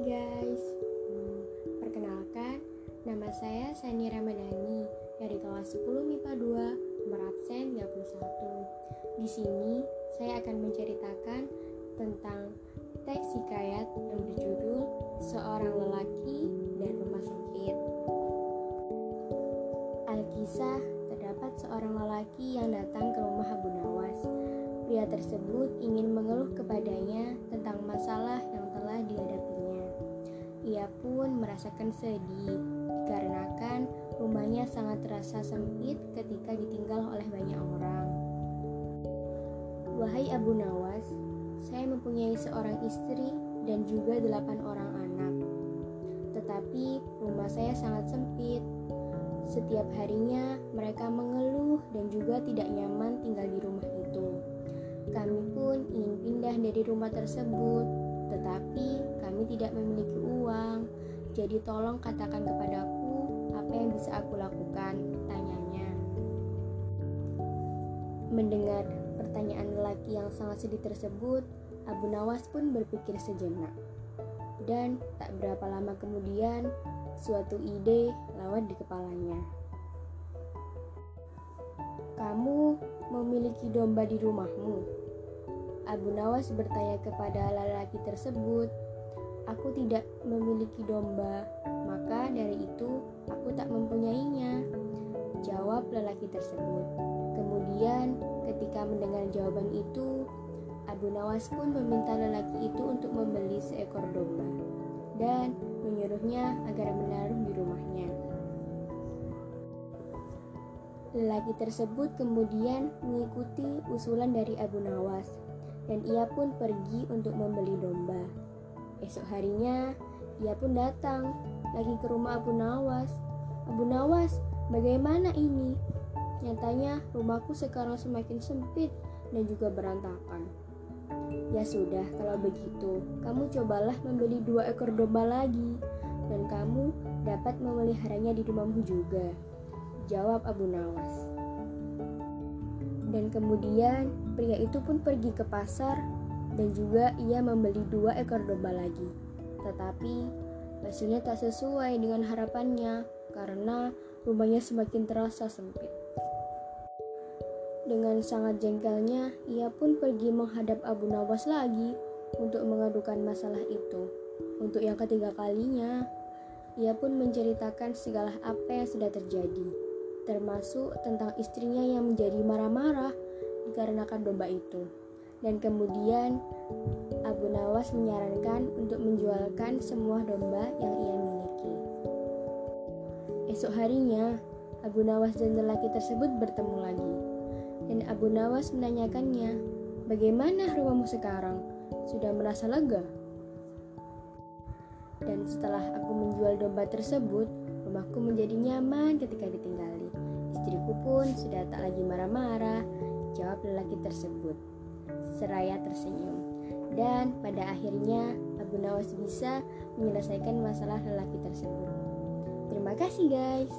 Guys, hmm, perkenalkan nama saya Sani Ramadhani dari kelas 10 MIPA 2 nomor absen 31. Di sini saya akan menceritakan tentang teks hikayat yang berjudul Seorang Lelaki dan Rumah Sakit. Alkisah terdapat seorang lelaki yang datang ke rumah Abu Nawas. Pria tersebut ingin mengeluh kepadanya tentang masalah yang ia pun merasakan sedih dikarenakan rumahnya sangat terasa sempit ketika ditinggal oleh banyak orang. Wahai Abu Nawas, saya mempunyai seorang istri dan juga delapan orang anak. Tetapi rumah saya sangat sempit. Setiap harinya mereka mengeluh dan juga tidak nyaman tinggal di rumah itu. Kami pun ingin pindah dari rumah tersebut, tetapi kami tidak memiliki uang. Jadi tolong katakan kepadaku apa yang bisa aku lakukan, tanyanya. Mendengar pertanyaan lelaki yang sangat sedih tersebut, Abu Nawas pun berpikir sejenak. Dan tak berapa lama kemudian, suatu ide lewat di kepalanya. Kamu memiliki domba di rumahmu? Abu Nawas bertanya kepada lelaki tersebut. Aku tidak memiliki domba, maka dari itu aku tak mempunyainya. Jawab lelaki tersebut. Kemudian, ketika mendengar jawaban itu, Abu Nawas pun meminta lelaki itu untuk membeli seekor domba dan menyuruhnya agar menaruh di rumahnya. Lelaki tersebut kemudian mengikuti usulan dari Abu Nawas dan ia pun pergi untuk membeli domba. Esok harinya, ia pun datang lagi ke rumah Abu Nawas. Abu Nawas, bagaimana ini? Nyatanya rumahku sekarang semakin sempit dan juga berantakan. Ya sudah, kalau begitu, kamu cobalah membeli dua ekor domba lagi, dan kamu dapat memeliharanya di rumahmu juga. Jawab Abu Nawas. Dan kemudian pria itu pun pergi ke pasar dan juga ia membeli dua ekor domba lagi. Tetapi hasilnya tak sesuai dengan harapannya karena rumahnya semakin terasa sempit. Dengan sangat jengkelnya, ia pun pergi menghadap Abu Nawas lagi untuk mengadukan masalah itu. Untuk yang ketiga kalinya, ia pun menceritakan segala apa yang sudah terjadi, termasuk tentang istrinya yang menjadi marah-marah dikarenakan domba itu. Dan kemudian Abu Nawas menyarankan untuk menjualkan semua domba yang ia miliki. Esok harinya, Abu Nawas dan lelaki tersebut bertemu lagi dan Abu Nawas menanyakannya, "Bagaimana rumahmu sekarang? Sudah merasa lega?" Dan setelah aku menjual domba tersebut, rumahku menjadi nyaman ketika ditinggali. Istriku pun sudah tak lagi marah-marah, jawab lelaki tersebut. Seraya tersenyum. Dan pada akhirnya Abu Nawas bisa menyelesaikan masalah lelaki tersebut. Terima kasih guys.